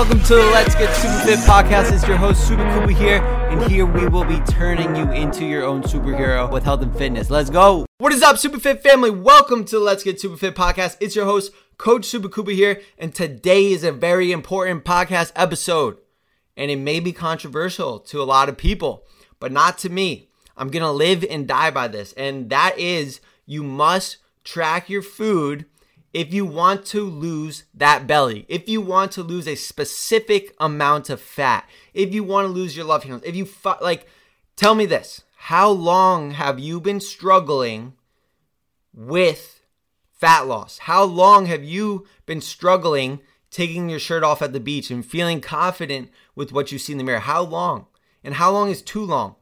welcome to the Let's Get Super Fit podcast. It's your host, Super Kuba here, and here we will be turning you into your own superhero with health and fitness. Let's go. What is up, Super Fit family? Welcome to the Let's Get Super Fit podcast. It's your host, Coach Super Kuba here, and today is a very important podcast episode, and it may be controversial to a lot of people, but not to me. I'm gonna live and die by this, and that is you must track your food if you want to lose that belly, if you want to lose a specific amount of fat, if you want to lose your love handles, if you fu- like, tell me this: How long have you been struggling with fat loss? How long have you been struggling taking your shirt off at the beach and feeling confident with what you see in the mirror? How long? And how long is too long?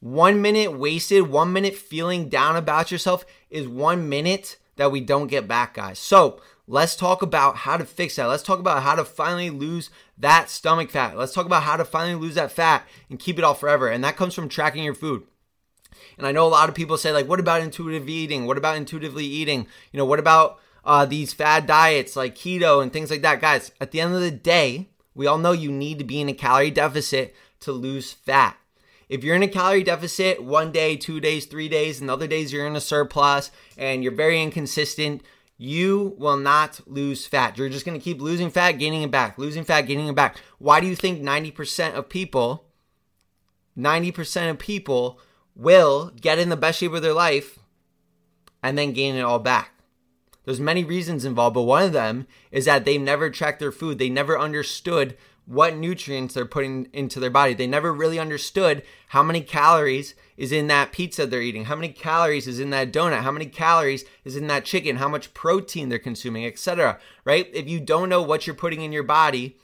One minute wasted, one minute feeling down about yourself is one minute that we don't get back, guys. So let's talk about how to fix that. Let's talk about how to finally lose that stomach fat. Let's talk about how to finally lose that fat and keep it off forever. And that comes from tracking your food. And I know a lot of people say, like, what about intuitive eating? What about intuitively eating? You know, what about uh, these fad diets like keto and things like that? Guys, at the end of the day, we all know you need to be in a calorie deficit to lose fat. If you're in a calorie deficit one day, two days, three days, and other days you're in a surplus and you're very inconsistent, you will not lose fat. You're just going to keep losing fat, gaining it back, losing fat, gaining it back. Why do you think 90% of people, 90% of people will get in the best shape of their life and then gain it all back? There's many reasons involved, but one of them is that they've never tracked their food. They never understood what nutrients they're putting into their body. They never really understood how many calories is in that pizza they're eating, how many calories is in that donut, how many calories is in that chicken, how much protein they're consuming, etc. Right? If you don't know what you're putting in your body,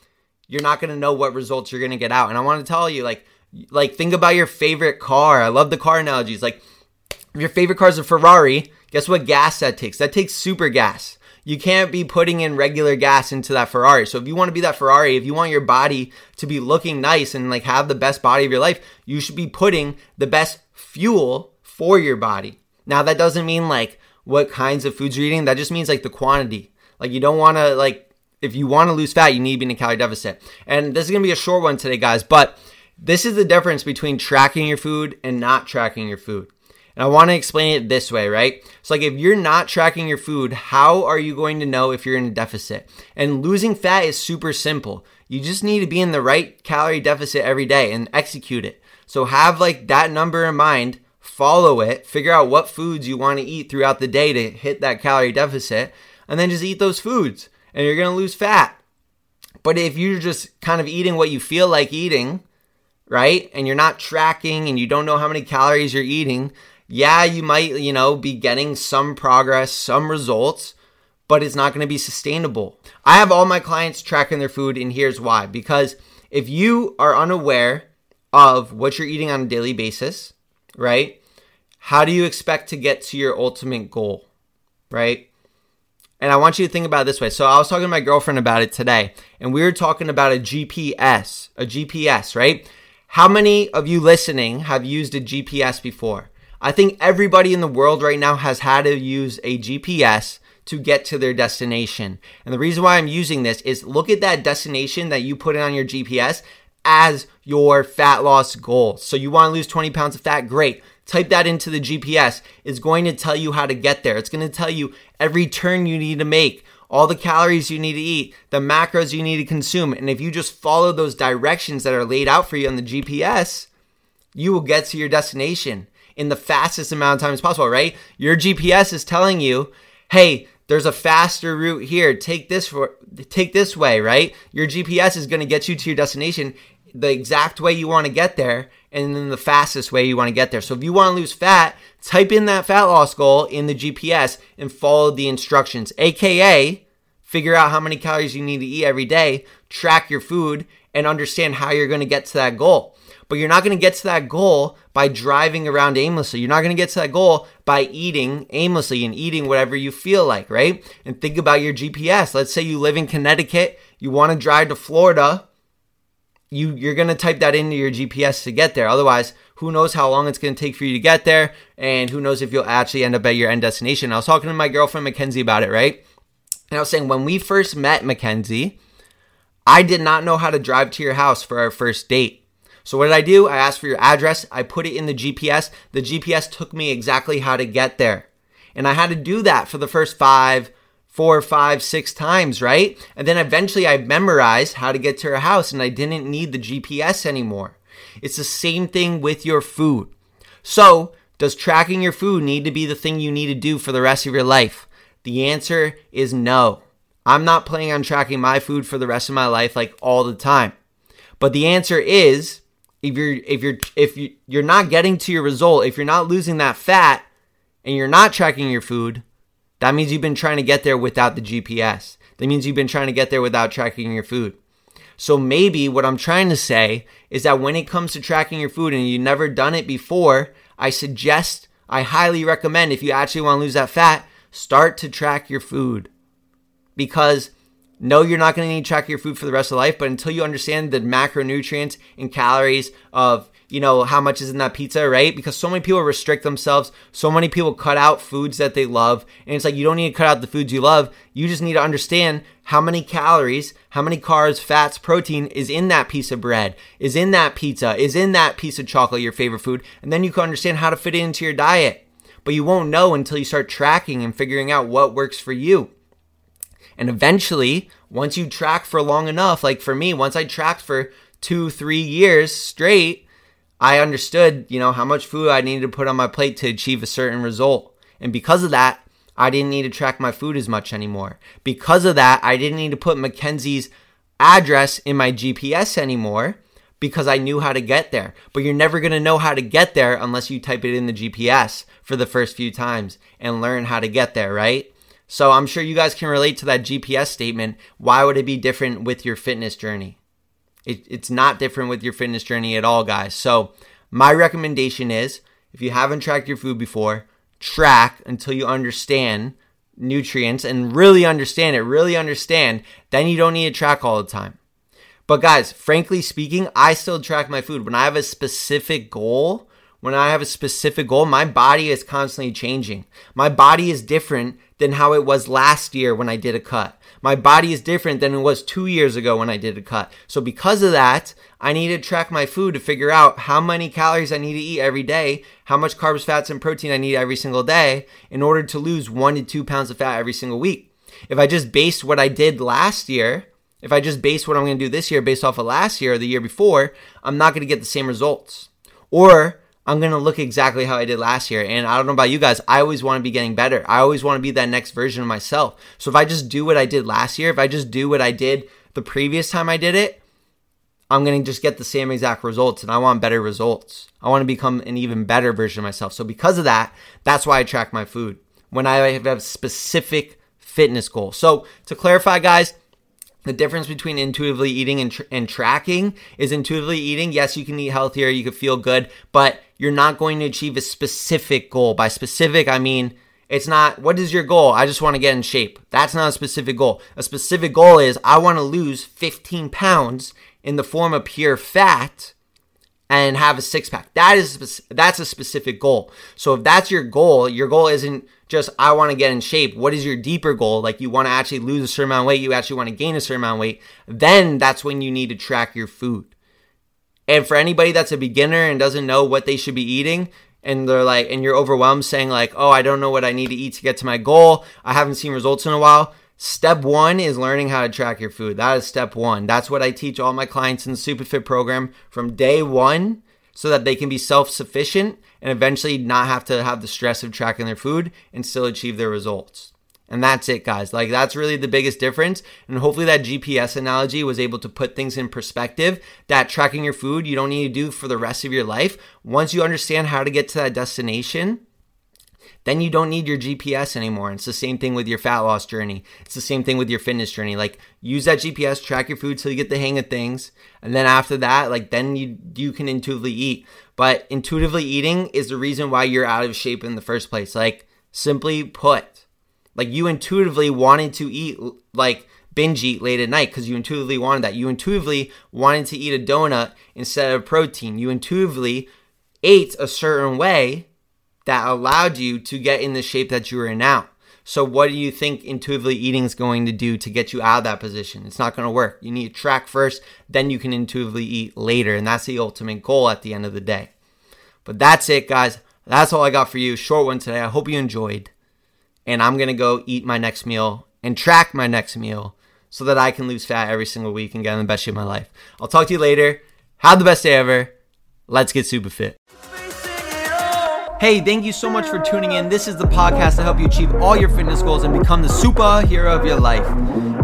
you're not going to know what results you're going to get out. And I want to tell you like like think about your favorite car. I love the car analogies. Like if your favorite car is a Ferrari, guess what gas that takes? That takes super gas you can't be putting in regular gas into that Ferrari. So if you want to be that Ferrari, if you want your body to be looking nice and like have the best body of your life, you should be putting the best fuel for your body. Now that doesn't mean like what kinds of foods you're eating. That just means like the quantity. Like you don't want to like if you want to lose fat, you need to be in a calorie deficit. And this is going to be a short one today, guys, but this is the difference between tracking your food and not tracking your food. And I want to explain it this way, right? So, like, if you're not tracking your food, how are you going to know if you're in a deficit? And losing fat is super simple. You just need to be in the right calorie deficit every day and execute it. So, have like that number in mind, follow it, figure out what foods you want to eat throughout the day to hit that calorie deficit, and then just eat those foods, and you're going to lose fat. But if you're just kind of eating what you feel like eating, right? And you're not tracking and you don't know how many calories you're eating, yeah, you might, you know, be getting some progress, some results, but it's not going to be sustainable. I have all my clients tracking their food, and here's why. Because if you are unaware of what you're eating on a daily basis, right? How do you expect to get to your ultimate goal, right? And I want you to think about it this way. So I was talking to my girlfriend about it today, and we were talking about a GPS, a GPS, right? How many of you listening have used a GPS before? I think everybody in the world right now has had to use a GPS to get to their destination. And the reason why I'm using this is look at that destination that you put in on your GPS as your fat loss goal. So you want to lose 20 pounds of fat? Great. Type that into the GPS. It's going to tell you how to get there. It's going to tell you every turn you need to make, all the calories you need to eat, the macros you need to consume. And if you just follow those directions that are laid out for you on the GPS, you will get to your destination in the fastest amount of time as possible, right? Your GPS is telling you, hey, there's a faster route here. Take this for take this way, right? Your GPS is going to get you to your destination the exact way you want to get there and then the fastest way you want to get there. So if you want to lose fat, type in that fat loss goal in the GPS and follow the instructions. AKA figure out how many calories you need to eat every day, track your food and understand how you're going to get to that goal. But you're not going to get to that goal by driving around aimlessly. You're not going to get to that goal by eating aimlessly and eating whatever you feel like, right? And think about your GPS. Let's say you live in Connecticut, you want to drive to Florida. You, you're going to type that into your GPS to get there. Otherwise, who knows how long it's going to take for you to get there, and who knows if you'll actually end up at your end destination. I was talking to my girlfriend Mackenzie about it, right? And I was saying when we first met Mackenzie, I did not know how to drive to your house for our first date. So what did I do? I asked for your address. I put it in the GPS. The GPS took me exactly how to get there. And I had to do that for the first five, four, five, six times, right? And then eventually I memorized how to get to her house and I didn't need the GPS anymore. It's the same thing with your food. So, does tracking your food need to be the thing you need to do for the rest of your life? The answer is no. I'm not planning on tracking my food for the rest of my life like all the time. But the answer is if you're if you're if you, you're not getting to your result, if you're not losing that fat and you're not tracking your food, that means you've been trying to get there without the GPS. That means you've been trying to get there without tracking your food. So maybe what I'm trying to say is that when it comes to tracking your food and you've never done it before, I suggest, I highly recommend if you actually want to lose that fat, start to track your food. Because no, you're not going to need to track your food for the rest of life, but until you understand the macronutrients and calories of you know, how much is in that pizza, right? Because so many people restrict themselves. So many people cut out foods that they love. And it's like, you don't need to cut out the foods you love. You just need to understand how many calories, how many carbs, fats, protein is in that piece of bread, is in that pizza, is in that piece of chocolate, your favorite food. And then you can understand how to fit it into your diet. But you won't know until you start tracking and figuring out what works for you. And eventually, once you track for long enough, like for me, once I tracked for two, three years straight, I understood, you know, how much food I needed to put on my plate to achieve a certain result. And because of that, I didn't need to track my food as much anymore. Because of that, I didn't need to put Mackenzie's address in my GPS anymore because I knew how to get there. But you're never going to know how to get there unless you type it in the GPS for the first few times and learn how to get there, right? So I'm sure you guys can relate to that GPS statement. Why would it be different with your fitness journey? It, it's not different with your fitness journey at all, guys. So, my recommendation is if you haven't tracked your food before, track until you understand nutrients and really understand it, really understand, then you don't need to track all the time. But, guys, frankly speaking, I still track my food. When I have a specific goal, when I have a specific goal, my body is constantly changing. My body is different than how it was last year when I did a cut. My body is different than it was two years ago when I did a cut. So because of that, I need to track my food to figure out how many calories I need to eat every day, how much carbs, fats, and protein I need every single day in order to lose one to two pounds of fat every single week. If I just base what I did last year, if I just base what I'm going to do this year based off of last year or the year before, I'm not going to get the same results. Or I'm going to look exactly how I did last year. And I don't know about you guys, I always want to be getting better. I always want to be that next version of myself. So if I just do what I did last year, if I just do what I did the previous time I did it, I'm going to just get the same exact results and I want better results. I want to become an even better version of myself. So because of that, that's why I track my food when I have specific fitness goal. So to clarify, guys, the difference between intuitively eating and, tr- and tracking is intuitively eating. Yes, you can eat healthier, you can feel good, but you're not going to achieve a specific goal. By specific, I mean it's not what is your goal? I just want to get in shape. That's not a specific goal. A specific goal is I want to lose 15 pounds in the form of pure fat and have a six pack. That is that's a specific goal. So if that's your goal, your goal isn't just I want to get in shape. What is your deeper goal? Like you want to actually lose a certain amount of weight, you actually want to gain a certain amount of weight. Then that's when you need to track your food. And for anybody that's a beginner and doesn't know what they should be eating, and they're like, and you're overwhelmed saying like, oh, I don't know what I need to eat to get to my goal. I haven't seen results in a while. Step one is learning how to track your food. That is step one. That's what I teach all my clients in the Superfit program from day one so that they can be self sufficient and eventually not have to have the stress of tracking their food and still achieve their results. And that's it, guys. Like, that's really the biggest difference. And hopefully, that GPS analogy was able to put things in perspective that tracking your food you don't need to do for the rest of your life. Once you understand how to get to that destination, then you don't need your GPS anymore. It's the same thing with your fat loss journey. It's the same thing with your fitness journey. Like use that GPS, track your food till you get the hang of things, and then after that, like then you you can intuitively eat. But intuitively eating is the reason why you're out of shape in the first place. Like simply put, like you intuitively wanted to eat like binge eat late at night because you intuitively wanted that. You intuitively wanted to eat a donut instead of protein. You intuitively ate a certain way that allowed you to get in the shape that you are in now. So, what do you think intuitively eating is going to do to get you out of that position? It's not going to work. You need to track first, then you can intuitively eat later. And that's the ultimate goal at the end of the day. But that's it, guys. That's all I got for you. Short one today. I hope you enjoyed. And I'm going to go eat my next meal and track my next meal so that I can lose fat every single week and get in the best shape of my life. I'll talk to you later. Have the best day ever. Let's get super fit. Hey, thank you so much for tuning in. This is the podcast to help you achieve all your fitness goals and become the superhero of your life.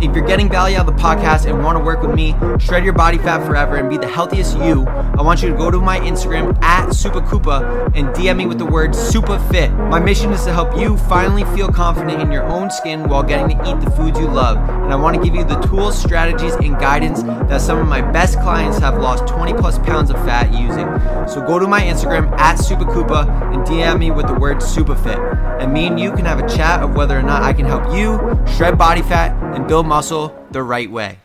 If you're getting value out of the podcast and want to work with me, shred your body fat forever and be the healthiest you, I want you to go to my Instagram at SupaKoopa and DM me with the word SupaFit. My mission is to help you finally feel confident in your own skin while getting to eat the foods you love. And I want to give you the tools, strategies, and guidance that some of my best clients have lost 20 plus pounds of fat using. So go to my Instagram at SupaKoopa and DM me with the word SupaFit. And me and you can have a chat of whether or not I can help you shred body fat and build muscle the right way.